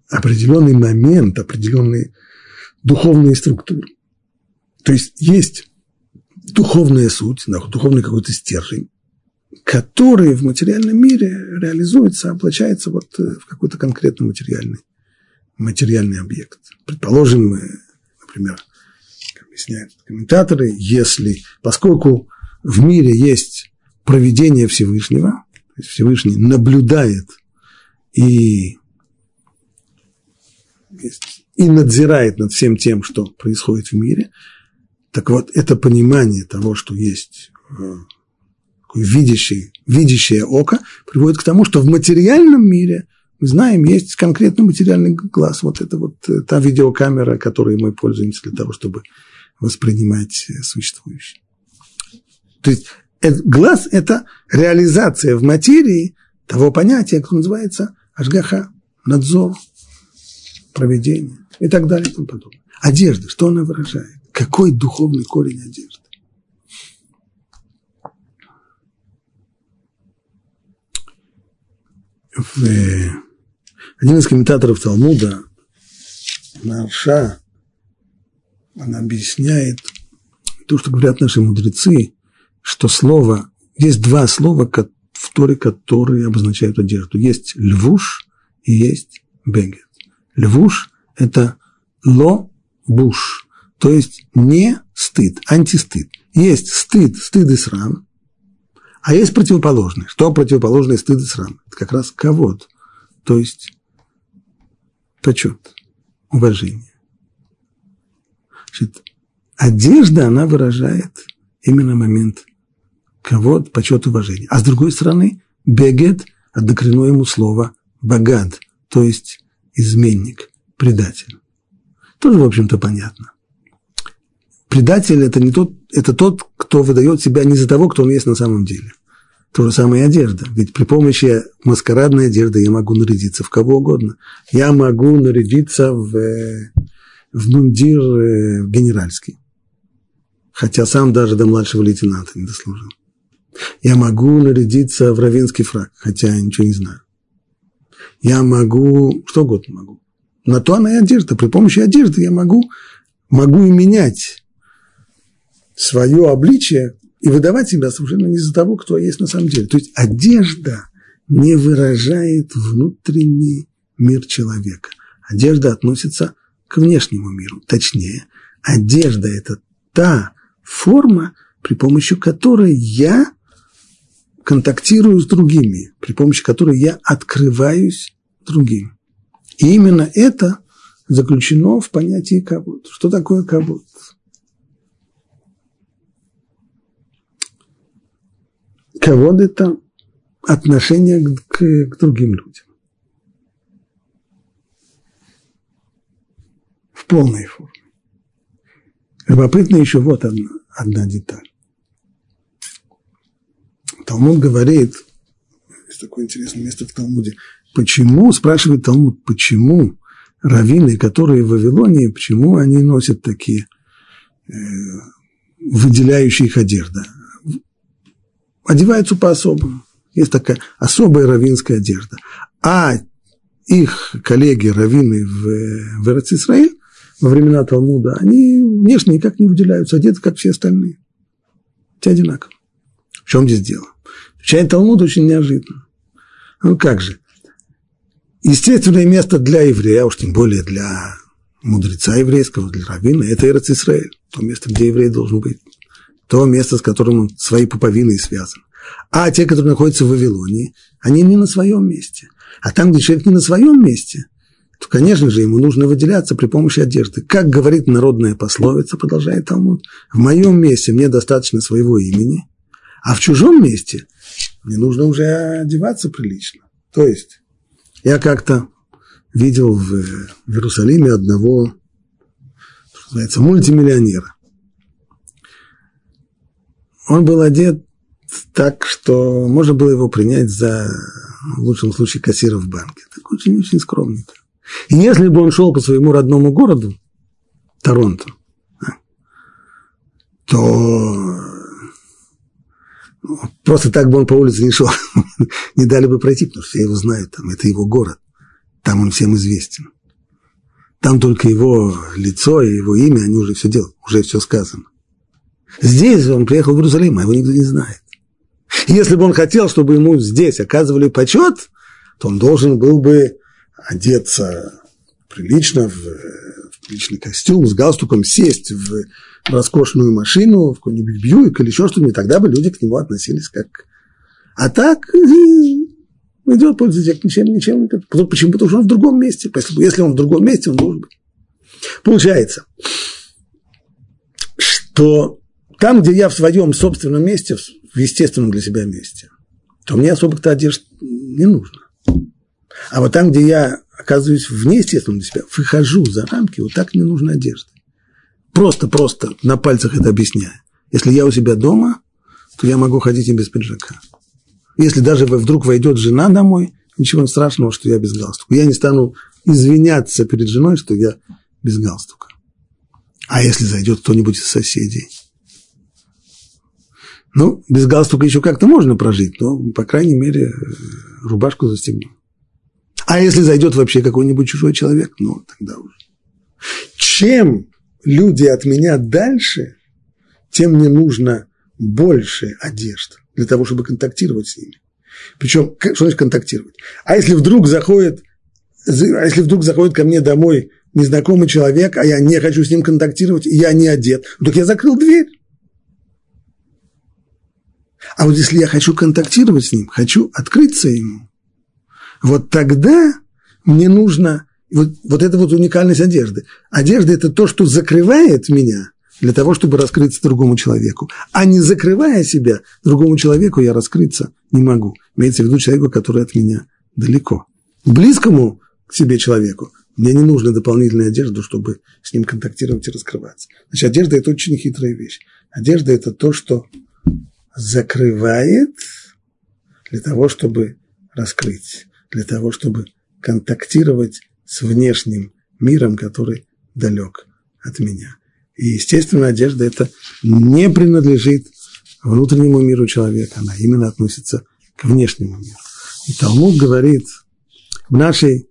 определенный момент, определенные духовные структуры. То есть есть духовная суть, духовный какой-то стержень, который в материальном мире реализуется, облачается вот э, в какой-то конкретный материальный, материальный объект. Предположим, например, объясняют комментаторы, если, поскольку в мире есть проведение Всевышнего, то есть Всевышний наблюдает и, и надзирает над всем тем, что происходит в мире, так вот, это понимание того, что есть э, видящее, видящее око, приводит к тому, что в материальном мире мы знаем, есть конкретный материальный глаз. Вот это вот э, та видеокамера, которой мы пользуемся для того, чтобы воспринимать э, существующее. То есть глаз – это реализация в материи того понятия, которое называется ашгаха, надзор, проведение и так далее и тому подобное. Одежда, что она выражает? Какой духовный корень одежды? Э, один из комментаторов Талмуда, Нарша, он объясняет то, что говорят наши мудрецы, что слово, есть два слова в Торе, которые обозначают одежду. Есть львуш и есть бегет. Львуш – это ло-буш, то есть не стыд, антистыд. Есть стыд, стыд и срам, а есть противоположный. Что противоположное стыд и срам? Это как раз кого-то, то есть почет, уважение. Значит, одежда, она выражает именно момент кого почет, уважения. А с другой стороны, бегет, однокоренное ему слово багад, то есть изменник, предатель. Тоже, в общем-то, понятно. Предатель – это не тот, это тот, кто выдает себя не за того, кто он есть на самом деле. То же самое и одежда. Ведь при помощи маскарадной одежды я могу нарядиться в кого угодно. Я могу нарядиться в, э, в мундир э, генеральский. Хотя сам даже до младшего лейтенанта не дослужил. Я могу нарядиться в равенский фраг, хотя я ничего не знаю. Я могу, что угодно могу. На то она и одежда. При помощи одежды я могу, могу и менять свое обличие и выдавать себя совершенно не из-за того, кто есть на самом деле. То есть одежда не выражает внутренний мир человека. Одежда относится к внешнему миру. Точнее, одежда – это та форма, при помощи которой я контактирую с другими, при помощи которой я открываюсь другим. И именно это заключено в понятии кабут. Что такое кабут? Кавод – это отношение к, к другим людям. В полной форме. Любопытно еще вот одна, одна деталь. Талмуд говорит, есть такое интересное место в Талмуде, почему, спрашивает Талмуд, почему раввины, которые в Вавилонии, почему они носят такие э, выделяющие их одежда? Одеваются по-особому. Есть такая особая раввинская одежда. А их коллеги раввины в, в Израиль во времена Талмуда, они внешне никак не выделяются, одеты, как все остальные. Все одинаково. В чем здесь дело? Отвечает Талмуд очень неожиданно. Ну как же? Естественное место для еврея, а уж тем более для мудреца еврейского, для раввина, это Эрец Исраэль, то место, где еврей должен быть, то место, с которым он своей пуповиной связан. А те, которые находятся в Вавилонии, они не на своем месте. А там, где человек не на своем месте, то, конечно же, ему нужно выделяться при помощи одежды. Как говорит народная пословица, продолжает Талмуд, в моем месте мне достаточно своего имени, а в чужом месте мне нужно уже одеваться прилично. То есть, я как-то видел в, Иерусалиме одного, что называется, мультимиллионера. Он был одет так, что можно было его принять за, в лучшем случае, кассира в банке. Так очень-очень скромный. И если бы он шел по своему родному городу, Торонто, то Просто так бы он по улице не шел, (laughs) не дали бы пройти, потому что все его знают, там, это его город, там он всем известен. Там только его лицо и его имя, они уже все делают, уже все сказано. Здесь он приехал в Иерусалим, а его никто не знает. Если бы он хотел, чтобы ему здесь оказывали почет, то он должен был бы одеться прилично в, в личный костюм, с галстуком сесть в роскошную машину, в какой-нибудь Бьюик или еще что-нибудь, тогда бы люди к нему относились как... А так э, идет пользователь ничем, ничем. Почему? Потому что он в другом месте. Если он в другом месте, он должен быть. Получается, что там, где я в своем собственном месте, в естественном для себя месте, то мне особо-то одежды не нужно. А вот там, где я оказываюсь в неестественном для себя, выхожу за рамки, вот так не нужно одежды. Просто-просто на пальцах это объясняю. Если я у себя дома, то я могу ходить и без пиджака. Если даже вдруг войдет жена домой, ничего страшного, что я без галстука. Я не стану извиняться перед женой, что я без галстука. А если зайдет кто-нибудь из соседей? Ну, без галстука еще как-то можно прожить, но, по крайней мере, рубашку застегнем. А если зайдет вообще какой-нибудь чужой человек, ну, тогда уже. Чем люди от меня дальше, тем мне нужно больше одежды для того, чтобы контактировать с ними. Причем, что значит контактировать? А если вдруг заходит, а если вдруг заходит ко мне домой незнакомый человек, а я не хочу с ним контактировать, и я не одет, так я закрыл дверь. А вот если я хочу контактировать с ним, хочу открыться ему, вот тогда мне нужно, вот, вот это вот уникальность одежды. Одежда – это то, что закрывает меня для того, чтобы раскрыться другому человеку. А не закрывая себя другому человеку, я раскрыться не могу. Имеется в виду человеку, который от меня далеко. Близкому к себе человеку мне не нужно дополнительная одежда, чтобы с ним контактировать и раскрываться. Значит, одежда – это очень хитрая вещь. Одежда – это то, что закрывает для того, чтобы раскрыть, для того, чтобы контактировать с внешним миром, который далек от меня. И, естественно, одежда это не принадлежит внутреннему миру человека, она именно относится к внешнему миру. И Талмуд говорит в нашей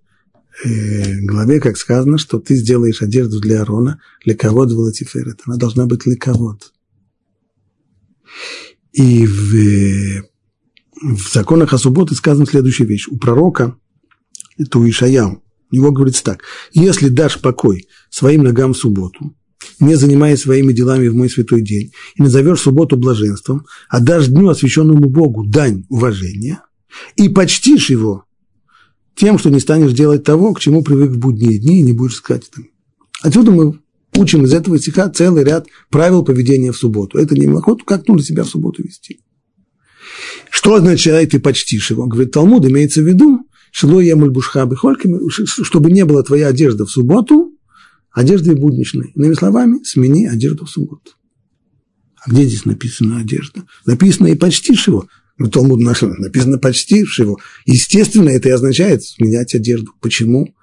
э, главе, как сказано, что ты сделаешь одежду для Арона, для кого-то Валатиферет. Она должна быть кого-то. И в, в законах о субботе сказано следующая вещь. У пророка, это у Ишаяу, у него говорится так. Если дашь покой своим ногам в субботу, не занимаясь своими делами в мой святой день, и назовешь субботу блаженством, а дашь дню, освященному Богу, дань уважения, и почтишь его тем, что не станешь делать того, к чему привык в будние дни, и не будешь искать там. Отсюда мы учим из этого стиха целый ряд правил поведения в субботу. Это не охоту, как нужно себя в субботу вести. Что означает «ты почтишь его»? Говорит Талмуд, имеется в виду, шило емуль бушха чтобы не была твоя одежда в субботу, одеждой будничной. Иными словами, смени одежду в субботу. А где здесь написано одежда? Написано и почтишь его. Ну, Талмуд написано почтишь его. Естественно, это и означает сменять одежду. Почему?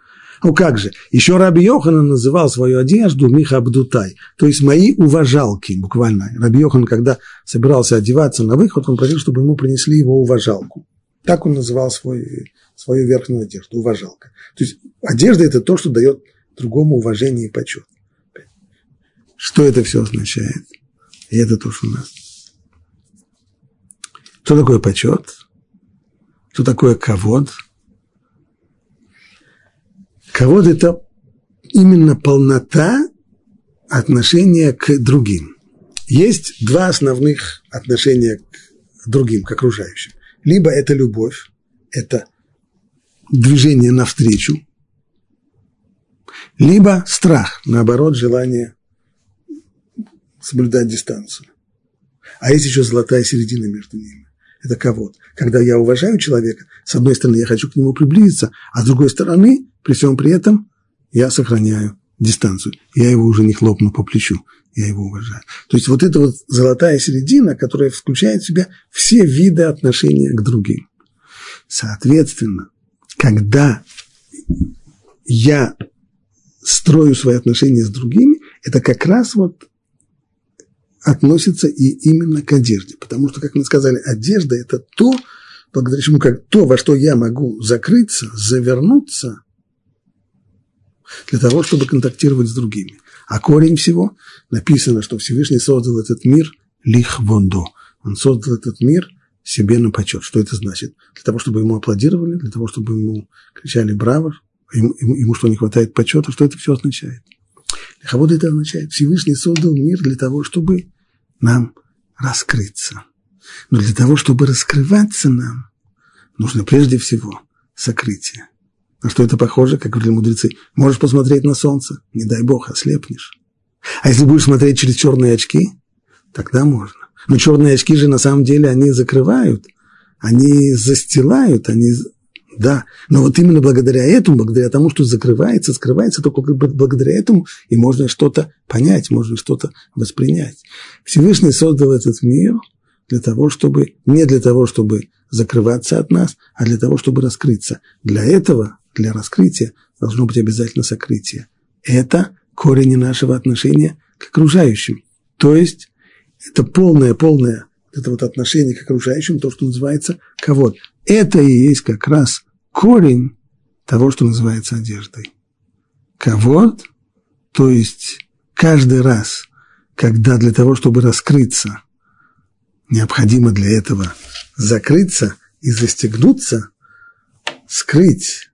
Ну как же, еще Раби Йохан называл свою одежду Михабдутай, то есть мои уважалки, буквально. Раби Йохан, когда собирался одеваться на выход, он просил, чтобы ему принесли его уважалку. Так он называл свой, свою верхнюю одежду, уважалка. То есть одежда – это то, что дает другому уважение и почет. Что это все означает? И это то, что у нас. Что такое почет? Что такое ковод? Ковод – это именно полнота отношения к другим. Есть два основных отношения к другим, к окружающим. Либо это любовь, это движение навстречу, либо страх, наоборот, желание соблюдать дистанцию. А есть еще золотая середина между ними. Это кого? Когда я уважаю человека, с одной стороны, я хочу к нему приблизиться, а с другой стороны, при всем при этом, я сохраняю дистанцию. Я его уже не хлопну по плечу, я его уважаю. То есть вот эта вот золотая середина, которая включает в себя все виды отношения к другим. Соответственно, когда я строю свои отношения с другими, это как раз вот относится и именно к одежде. Потому что, как мы сказали, одежда – это то, благодаря чему как то, во что я могу закрыться, завернуться для того, чтобы контактировать с другими. А корень всего написано, что Всевышний создал этот мир лихвондо. Он создал этот мир себе на почет. Что это значит? Для того, чтобы ему аплодировали, для того, чтобы ему кричали «Браво!», ему, ему, ему что, не хватает почета? Что это все означает? Лиховод это означает, Всевышний создал мир для того, чтобы нам раскрыться. Но для того, чтобы раскрываться нам, нужно прежде всего сокрытие. На что это похоже, как говорили мудрецы? Можешь посмотреть на солнце, не дай бог, ослепнешь. А если будешь смотреть через черные очки, тогда можно. Но черные очки же на самом деле они закрывают, они застилают, они да, но вот именно благодаря этому, благодаря тому, что закрывается, скрывается, только благодаря этому и можно что-то понять, можно что-то воспринять. Всевышний создал этот мир для того, чтобы, не для того, чтобы закрываться от нас, а для того, чтобы раскрыться. Для этого, для раскрытия, должно быть обязательно сокрытие. Это корень нашего отношения к окружающим. То есть это полное, полное это вот отношение к окружающим, то, что называется кого Это и есть как раз корень того, что называется одеждой. Кавод, то есть каждый раз, когда для того, чтобы раскрыться, необходимо для этого закрыться и застегнуться, скрыть,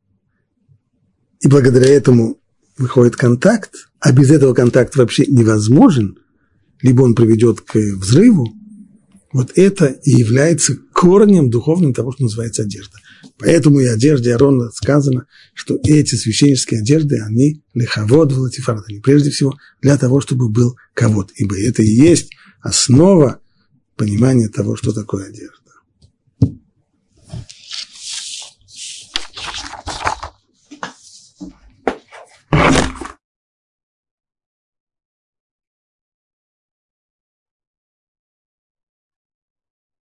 и благодаря этому выходит контакт, а без этого контакт вообще невозможен, либо он приведет к взрыву, вот это и является корнем духовным того, что называется одежда. Поэтому и одежде Аарона сказано, что эти священнические одежды, они лиховод в латифарат, прежде всего для того, чтобы был ковод, ибо это и есть основа понимания того, что такое одежда.